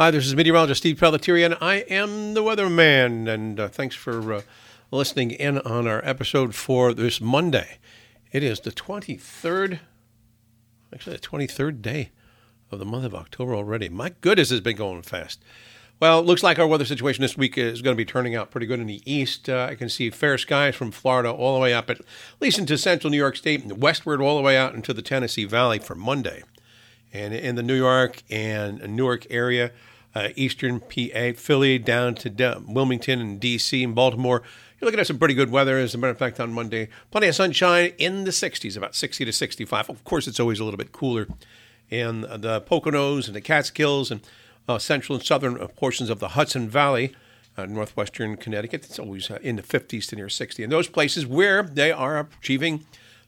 Hi, this is meteorologist Steve Pelletieri, and I am the weatherman. And uh, thanks for uh, listening in on our episode for this Monday. It is the 23rd, actually, the 23rd day of the month of October already. My goodness, it's been going fast. Well, looks like our weather situation this week is going to be turning out pretty good in the east. Uh, I can see fair skies from Florida all the way up, at least into central New York State, and westward all the way out into the Tennessee Valley for Monday. And in the New York and Newark area, uh, eastern PA, Philly, down to Wilmington and D.C. and Baltimore. You're looking at some pretty good weather. As a matter of fact, on Monday, plenty of sunshine in the 60s, about 60 to 65. Of course, it's always a little bit cooler in the Poconos and the Catskills and uh, central and southern portions of the Hudson Valley. Uh, northwestern Connecticut, it's always uh, in the 50s to near 60. And those places where they are achieving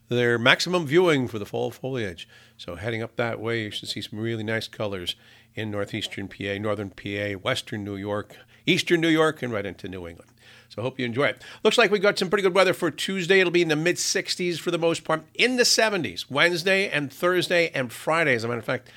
their maximum viewing for the fall foliage. So heading up that way, you should see some really nice colors in northeastern PA, northern PA, western New York, eastern New York, and right into New England. So I hope you enjoy it. Looks like we've got some pretty good weather for Tuesday. It'll be in the mid 60s for the most part, in the 70s Wednesday and Thursday and Friday. As a matter of fact,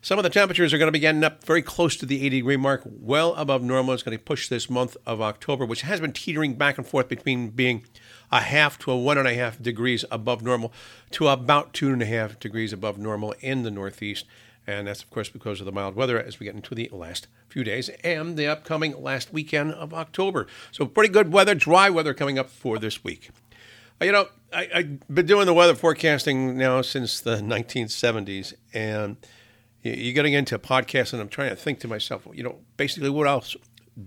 some of the temperatures are going to be getting up very close to the 80 degree mark, well above normal. It's going to push this month of October, which has been teetering back and forth between being a half to a one and a half degrees above normal to about two and a half degrees above normal in the Northeast. And that's, of course, because of the mild weather as we get into the last few days and the upcoming last weekend of October. So, pretty good weather, dry weather coming up for this week. Uh, you know, I, have been doing the weather forecasting now since the 1970s, and you're getting into podcasts, and I'm trying to think to myself, you know, basically what else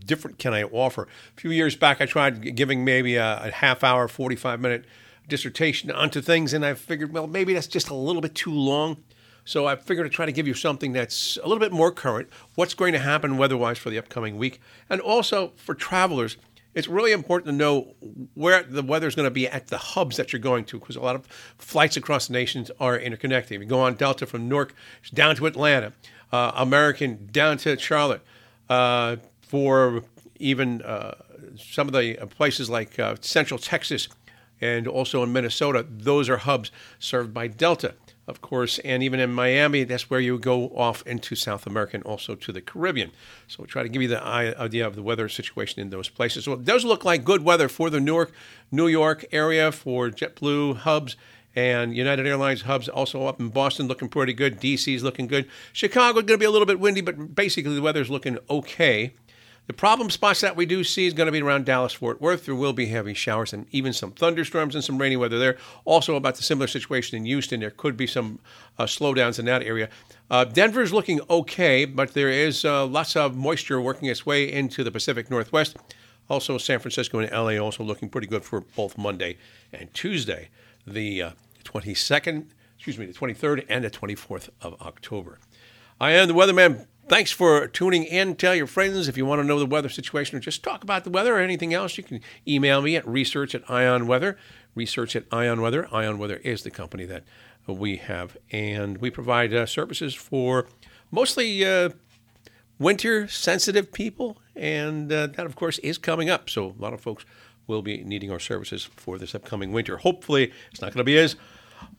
different can I offer? A few years back, I tried giving maybe a, a half hour, 45 minute dissertation onto things, and I figured, well, maybe that's just a little bit too long. So I figured to try to give you something that's a little bit more current, what's going to happen weather-wise for the upcoming week, and also for travelers. It's really important to know where the weather is going to be at the hubs that you're going to, because a lot of flights across nations are interconnected. If you go on Delta from Newark down to Atlanta, uh, American down to Charlotte, uh, for even uh, some of the places like uh, Central Texas and also in Minnesota, those are hubs served by Delta of course, and even in Miami, that's where you go off into South America and also to the Caribbean. So we'll try to give you the idea of the weather situation in those places. So it does look like good weather for the Newark, New York area for JetBlue hubs and United Airlines hubs also up in Boston looking pretty good. DC's looking good. Chicago going to be a little bit windy, but basically the weather's looking okay. The problem spots that we do see is going to be around Dallas Fort Worth. There will be heavy showers and even some thunderstorms and some rainy weather there. Also, about the similar situation in Houston, there could be some uh, slowdowns in that area. Uh, Denver's looking okay, but there is uh, lots of moisture working its way into the Pacific Northwest. Also, San Francisco and LA also looking pretty good for both Monday and Tuesday, the 22nd, uh, excuse me, the 23rd and the 24th of October. I am the weatherman Thanks for tuning in. Tell your friends if you want to know the weather situation or just talk about the weather or anything else. You can email me at research at Ion Weather. Research at Ion Weather. Ion Weather is the company that we have, and we provide uh, services for mostly uh, winter sensitive people, and uh, that, of course, is coming up. So a lot of folks will be needing our services for this upcoming winter. Hopefully, it's not going to be as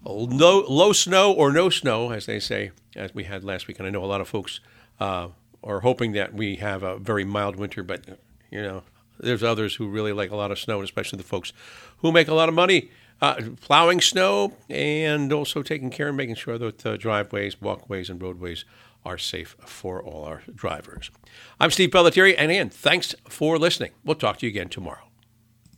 low, low snow or no snow, as they say, as we had last week. And I know a lot of folks uh, are hoping that we have a very mild winter. But you know, there's others who really like a lot of snow, especially the folks who make a lot of money uh, plowing snow and also taking care and making sure that uh, driveways, walkways, and roadways are safe for all our drivers. I'm Steve Pelletieri, and again, thanks for listening. We'll talk to you again tomorrow.